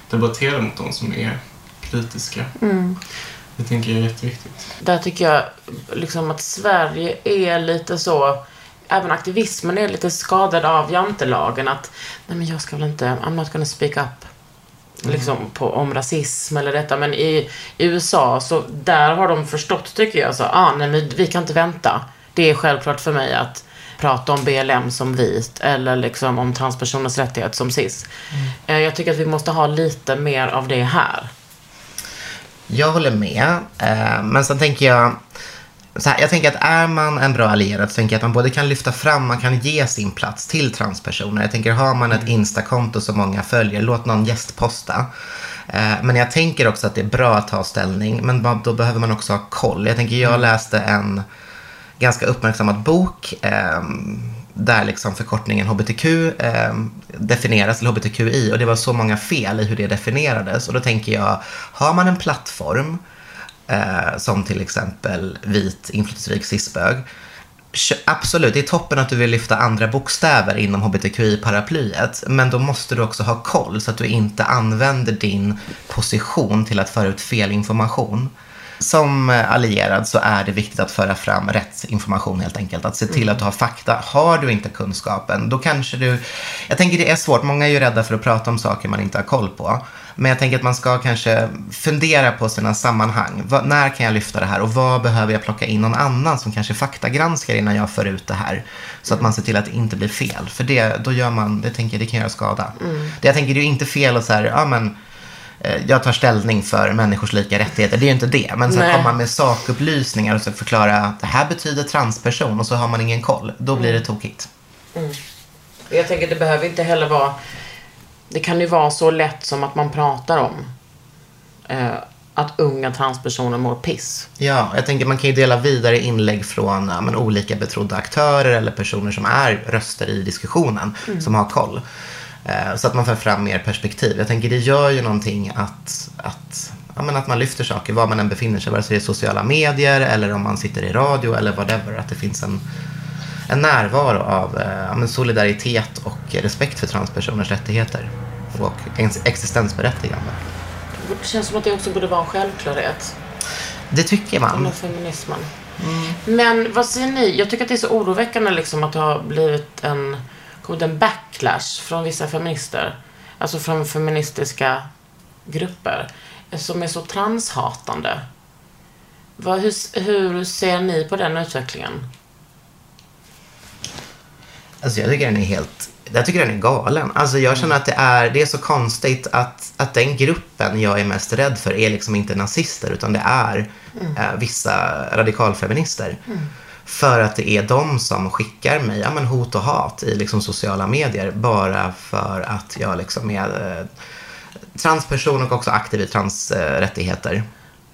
debatterar mot de som är kritiska. Det tänker jag är jätteviktigt. Där tycker jag liksom att Sverige är lite så, även aktivismen är lite skadad av jantelagen. Att, nej men jag ska väl inte, I'm not gonna speak up. Liksom på, om rasism eller detta. Men i, i USA, så där har de förstått tycker jag. Så, ah, nej men vi kan inte vänta. Det är självklart för mig att prata om BLM som vit eller liksom om transpersoners rättighet som cis. Eh, Jag tycker att vi måste ha lite mer av det här. Jag håller med. Eh, men sen tänker jag, så här, jag tänker att är man en bra allierad så tänker jag att man både kan lyfta fram, man kan ge sin plats till transpersoner. Jag tänker har man ett Instakonto som många följer, låt någon gästposta. Eh, Men jag tänker också att det är bra att ta ställning, men då behöver man också ha koll. Jag tänker, jag läste en ganska uppmärksammad bok eh, där liksom förkortningen hbtq eh, definieras, eller hbtqi, och det var så många fel i hur det definierades. Och då tänker jag, har man en plattform eh, som till exempel vit inflytelserik cisbög, Absolut, det är toppen att du vill lyfta andra bokstäver inom hbtqi-paraplyet. Men då måste du också ha koll så att du inte använder din position till att föra ut fel information. Som eh, allierad så är det viktigt att föra fram rätt information helt enkelt. Att se till att du har fakta. Har du inte kunskapen, då kanske du... Jag tänker det är svårt. Många är ju rädda för att prata om saker man inte har koll på. Men jag tänker att man ska kanske fundera på sina sammanhang. Vad, när kan jag lyfta det här och vad behöver jag plocka in någon annan som kanske faktagranskar innan jag för ut det här. Så att man ser till att det inte blir fel. För det, då gör man, det tänker det kan göra skada. Det jag tänker, det är ju inte fel att så här, ja men jag tar ställning för människors lika rättigheter. Det är ju inte det. Men att komma med sakupplysningar och så förklara att det här betyder transperson och så har man ingen koll. Då blir det tokigt. Jag tänker det behöver inte heller vara... Det kan ju vara så lätt som att man pratar om eh, att unga transpersoner mår piss. Ja, jag tänker man kan ju dela vidare inlägg från ja, men, olika betrodda aktörer eller personer som är röster i diskussionen, som har koll. Eh, så att man får fram mer perspektiv. Jag tänker det gör ju någonting att, att, ja, men att man lyfter saker var man än befinner sig, vare sig det är sociala medier eller om man sitter i radio eller whatever. Att det finns en, en närvaro av eh, ja, men solidaritet och respekt för transpersoners rättigheter och ens existensberättigande. Det känns som att det också borde vara en självklarhet. Det tycker man. Med feminismen. Men vad säger ni? Jag tycker att det är så oroväckande liksom att det har blivit en kommit en backlash från vissa feminister. Alltså från feministiska grupper. Som är så transhatande. Vad, hur, hur ser ni på den utvecklingen? Alltså jag tycker den är helt, jag tycker den är galen. Alltså jag känner att det är, det är så konstigt att, att den gruppen jag är mest rädd för är liksom inte nazister utan det är eh, vissa radikalfeminister. För att det är de som skickar mig ja, men hot och hat i liksom sociala medier bara för att jag liksom är eh, transperson och också aktiv i transrättigheter.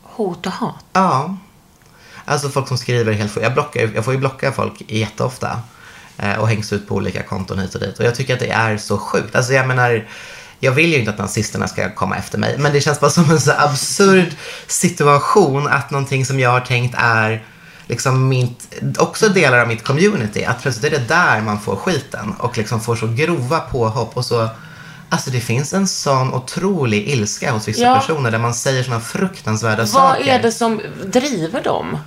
Hot och hat? Ja. Alltså folk som skriver helt jag, blockar, jag får ju blocka folk jätteofta. Eh, och hängs ut på olika konton hit och dit. Och jag tycker att det är så sjukt. Alltså jag menar, jag vill ju inte att nazisterna ska komma efter mig. Men det känns bara som en så absurd situation att någonting som jag har tänkt är liksom mitt, också delar av mitt community. Att plötsligt är det där man får skiten och liksom får så grova påhopp och så Alltså det finns en sån otrolig ilska hos vissa Ja. personer där man säger såna fruktansvärda Vad saker. är det som driver dem?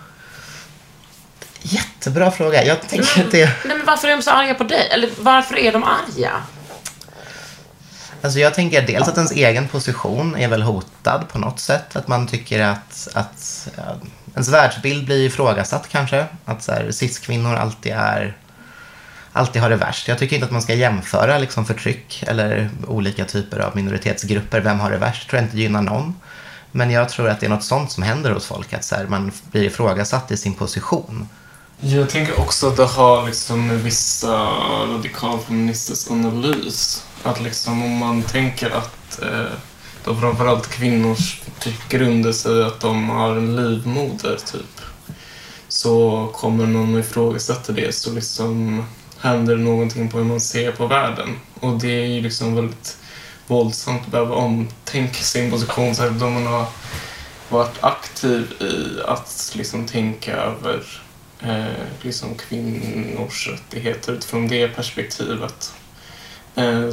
Jättebra fråga. Jag tänker att det... Nej, men varför är de så arga på dig? Eller varför är de arga? Alltså jag tänker dels att ens egen position är väl hotad på något sätt. Att man tycker att, att ja, ens världsbild blir ifrågasatt kanske. Att så här, cis-kvinnor alltid är alltid har det värst. Jag tycker inte att man ska jämföra liksom, förtryck eller olika typer av minoritetsgrupper. Vem har det värst? tror jag inte gynnar någon. Men jag tror att det är något sånt som händer hos folk. Att så här, man blir ifrågasatt i sin position. Jag tänker också att det har liksom med vissa radikalfeministisk analys. Att liksom om man tänker att eh, då framförallt kvinnors förtryck under sig att de har en livmoder typ. Så kommer någon och ifrågasätter det så liksom händer någonting på hur man ser på världen. Och det är ju liksom väldigt våldsamt att behöva omtänka sin position särskilt om man har varit aktiv i att liksom tänka över eh, liksom kvinnors rättigheter utifrån det perspektivet. Eh,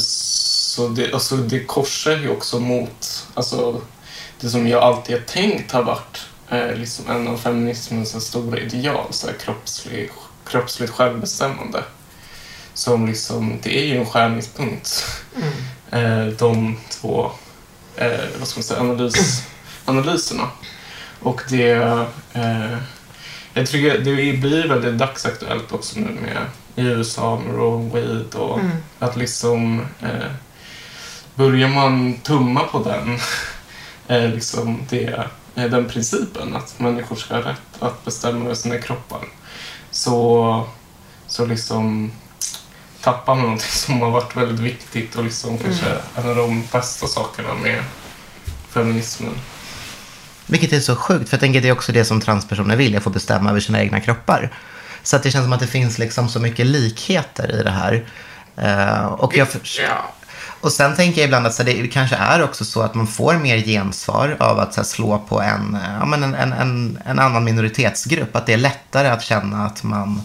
så det, alltså det korsar ju också mot alltså, det som jag alltid har tänkt har varit eh, liksom en av feminismens stora ideal, så här kroppslig, kroppsligt självbestämmande. Som liksom, det är ju en skärningspunkt. Eh, de två eh, vad ska man säga, analys, analyserna. Och det, eh, jag tycker det blir väldigt dagsaktuellt också nu med i USA med Roe Wade och att liksom eh, börjar man tumma på den, liksom det, den principen att människor ska ha rätt att bestämma över sina kroppar så, så liksom tappar man någonting som har varit väldigt viktigt och liksom kanske en av de bästa sakerna med feminismen. Vilket är så sjukt, för jag tänker att det är också det som transpersoner vill, att få bestämma över sina egna kroppar. Så att det känns som att det finns liksom så mycket likheter i det här. Eh, och, jag, för- Ja. Och sen tänker jag ibland att så det kanske är också så att man får mer gensvar av att så slå på en, ja, men en, en, en, en annan minoritetsgrupp. Att det är lättare att känna att man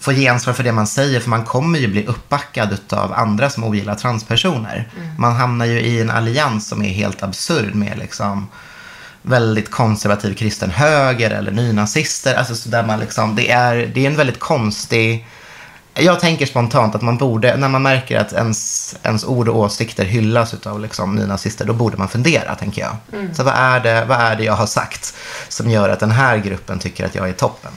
får gensvar för det man säger, för man kommer ju bli uppbackad av andra som ogillar transpersoner. Man hamnar ju i en allians som är helt absurd med liksom väldigt konservativ kristen höger eller nynazister. Alltså så där man liksom, det, är, det är en väldigt konstig... Jag tänker spontant att man borde, när man märker att ens, ens ord och åsikter hyllas av liksom nynazister, då borde man fundera, tänker jag. Så vad är, det, vad är det jag har sagt som gör att den här gruppen tycker att jag är toppen?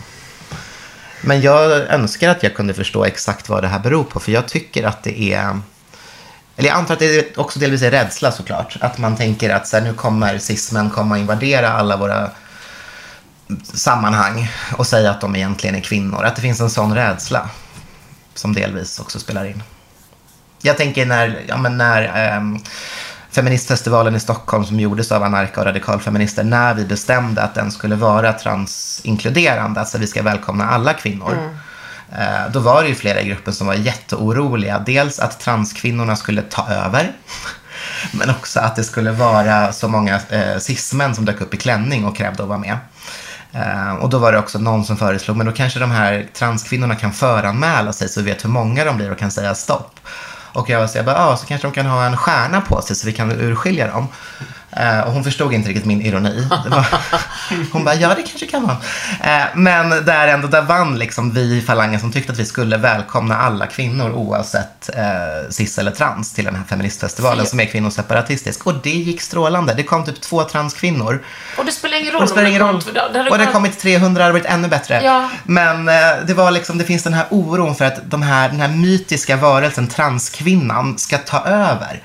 Men jag önskar att jag kunde förstå exakt vad det här beror på, för jag tycker att det är... Eller jag antar att det också delvis är rädsla såklart. Att man tänker att så här, nu kommer cismen komma invadera alla våra sammanhang och säga att de egentligen är kvinnor. Att det finns en sån rädsla som delvis också spelar in. Jag tänker när, ja, men när ehm, feministfestivalen i Stockholm som gjordes av anarka och radikalfeminister, när vi bestämde att den skulle vara transinkluderande, alltså vi ska välkomna alla kvinnor. Eh, Då var det ju flera gruppen som var jätteoroliga. Dels att transkvinnorna skulle ta över. Men också att det skulle vara så många eh, cismän som dök upp i klänning och krävde att vara med. Ehm, och då var det också någon som föreslog, men då kanske de här transkvinnorna kan föranmäla sig så vi vet hur många de blir och kan säga stopp. Och jag var så jag bara, ja, så kanske de kan ha en stjärna på sig så vi kan urskilja dem. Eh, och hon förstod inte riktigt min ironi. Var, hon bara, ja det kanske kan vara. Eh, men där ändå, där vann liksom vi i falangen som tyckte att vi skulle välkomna alla kvinnor oavsett eh, cis eller trans till den här feministfestivalen som är kvinnoseparatistisk. Och det gick strålande. Det kom typ två transkvinnor. Och det spelar ingen roll. Och det spelar ingen roll. det Och det kunnat- kommit 300, det varit ännu bättre. Ja. Men eh, det var liksom, det finns den här oron för att de här, den här mytiska varelsen transkvinnan ska ta över.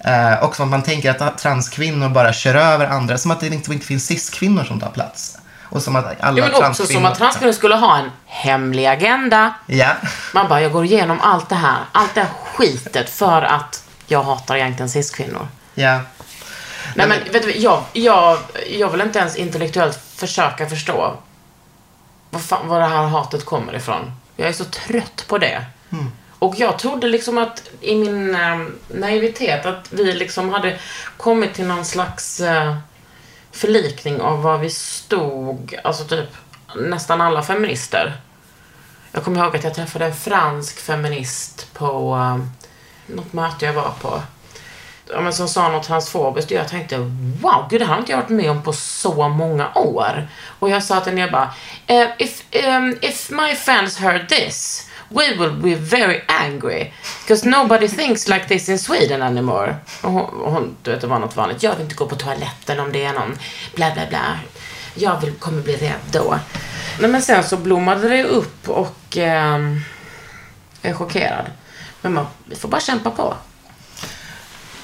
Eh, och som att man tänker att transkvinnor bara kör över andra, som att det inte, inte finns cis-kvinnor som tar plats. Och som att alla Ja, men också som att transkvinnor skulle ha en hemlig agenda. Ja. Man bara, jag går igenom allt det här, allt det här skitet för att jag hatar egentligen cis-kvinnor. ja. Nej men, vet du, jag, jag, jag vill inte ens intellektuellt försöka förstå var, fan, var det här hatet kommer ifrån. Jag är så trött på det. Och jag trodde liksom att i min eh, naivitet att vi liksom hade kommit till någon slags eh, förlikning av var vi stod, alltså typ nästan alla feminister. Jag kommer ihåg att jag träffade en fransk feminist på eh, något möte jag var på ja, men som sa något transfobiskt och jag tänkte wow, gud det här har inte jag varit med om på så många år. Och jag sa till henne, jag bara, eh, if, um, if my fans heard this, we will be very angry. Because nobody thinks like this in Sweden anymore. Och hon, och hon, du vet, det var något vanligt, jag vill inte gå på toaletten om det är någon bla bla bla. Jag vill, kommer bli rädd då. Nej, men sen så blommade det upp och eh, jag är chockerad. Men man, vi får bara kämpa på.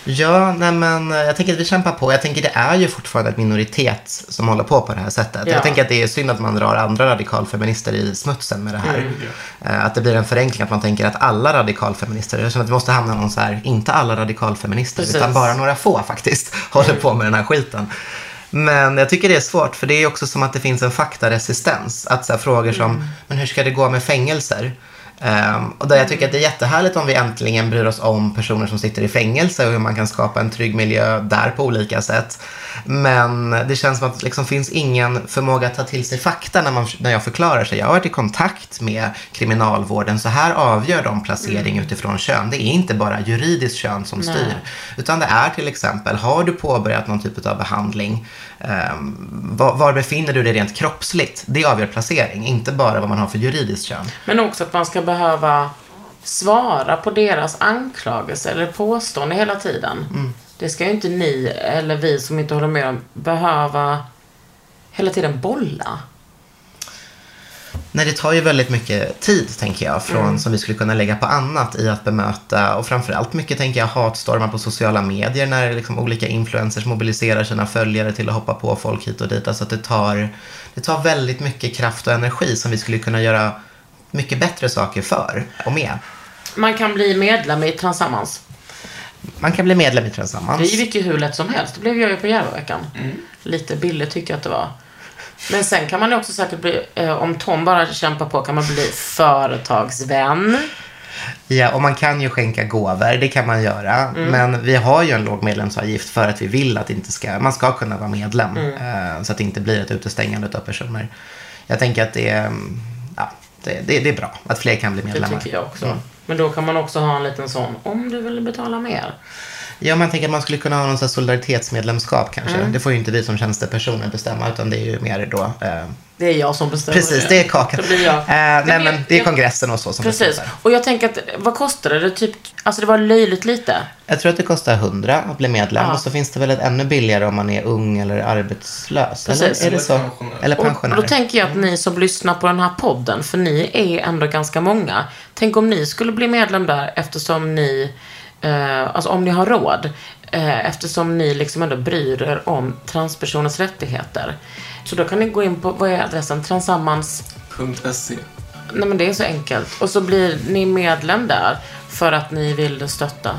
Ja, nej men eh, jag tänker att vi kämpar på. Jag tänker det är ju fortfarande en minoritet som håller på på det här sättet. Ja. Jag tänker att det är synd att man drar andra radikalfeminister i smutsen med det här. Mm. Eh, Att det blir en förenkling, att man tänker att alla radikalfeminister, jag känner att vi måste hamna någon så här, inte alla radikalfeminister, Precis. utan bara några få faktiskt, håller på med den här skiten. Men jag tycker det är svårt, för det är också som att det finns en faktaresistens. Att så frågor som, Mm. men hur ska det gå med fängelser? Ehm, och där jag tycker att det är jättehärligt om vi äntligen bryr oss om personer som sitter i fängelse och hur man kan skapa en trygg miljö där på olika sätt. Men det känns som att det liksom finns ingen förmåga att ta till sig fakta när, man, när jag förklarar sig. Jag har varit i kontakt med kriminalvården. Så här avgör de placering utifrån kön. Det är inte bara juridiskt kön som styr. Utan det är till exempel, har du påbörjat någon typ av behandling? Ehm, var, var befinner du dig rent kroppsligt? Det avgör placering, inte bara vad man har för juridiskt kön. Men också att man ska behöva svara på deras anklagelser eller påstående hela tiden. Det ska ju inte ni eller vi som inte håller med om behöva hela tiden bolla. Nej, det tar ju väldigt mycket tid, tänker jag, från, som vi skulle kunna lägga på annat i att bemöta. Och framförallt mycket, tänker jag, hatstormar på sociala medier när liksom olika influencers mobiliserar sina följare till att hoppa på folk hit och dit. Alltså att det tar, det tar väldigt mycket kraft och energi som vi skulle kunna göra mycket bättre saker för och med. Man kan bli medlem i Transammans. Man kan bli medlem i Transammans. Det gick ju hur lätt som helst. Det blev jag ju på Järvaveckan. Lite billigt tyckte jag att det var. Men sen kan man också säkert bli, eh, om Tom bara kämpar på, kan man bli företagsvän. Ja, och man kan ju skänka gåvor, det kan man göra. Mm. Men vi har ju en låg medlemsavgift för att vi vill att det inte ska, man ska kunna vara medlem. Mm. eh, Så att det inte blir ett utestängande av personer. Jag tänker att det är, mm, ja, det, det, det är bra att fler kan bli Det medlemmar. tycker jag också. Mm. Men då kan man också ha en liten sån, om du vill betala mer. Ja, man tänker att man skulle kunna ha någon sån här solidaritetsmedlemskap kanske. Mm. Det får ju inte vi som tjänstepersoner bestämma, utan det är ju mer då... Eh, Det är jag som bestämmer precis, det är kakan. Det blir jag. Eh, nej, men men det är kongressen och så som Precis. beslutar. Och jag tänker att, vad kostade det? Typ, alltså det var löjligt lite. Jag tror att det kostar 100 att bli medlem Ja. och så finns det väl ett ännu billigare om man är ung eller arbetslös. Eller Precis. är det så? Eller pensionär. Eller Och, då tänker jag att ni som lyssnar på den här podden, för ni är ändå ganska många. Tänk om ni skulle bli medlem där eftersom ni, eh, alltså om ni har råd, eh, eftersom ni liksom ändå bryr er om transpersoners rättigheter. Så då kan ni gå in på, vad är adressen? Transammans .se. Nej men det är så enkelt. Och så blir ni medlem där för att ni vill stötta.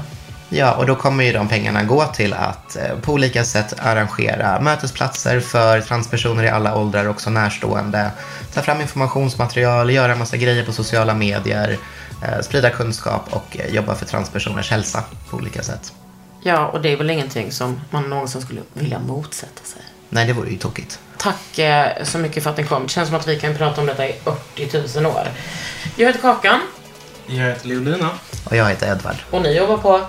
Ja, och då kommer ju de pengarna gå till att eh, på olika sätt arrangera mötesplatser för transpersoner i alla åldrar, också närstående. Ta fram informationsmaterial, göra en massa grejer på sociala medier, sprida kunskap och eh, jobba för transpersoners hälsa på olika sätt. Ja, och det är väl ingenting som man någonsin skulle vilja motsätta sig. Nej, det vore ju tokigt. Tack eh, så mycket för att ni kom. Det känns som att vi kan prata om detta i 80 000 år. Jag heter Kakan Jag heter Leolina. Och jag heter Edvard. och ni jobbar på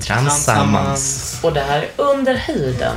Transammans. Och det här är Under huden.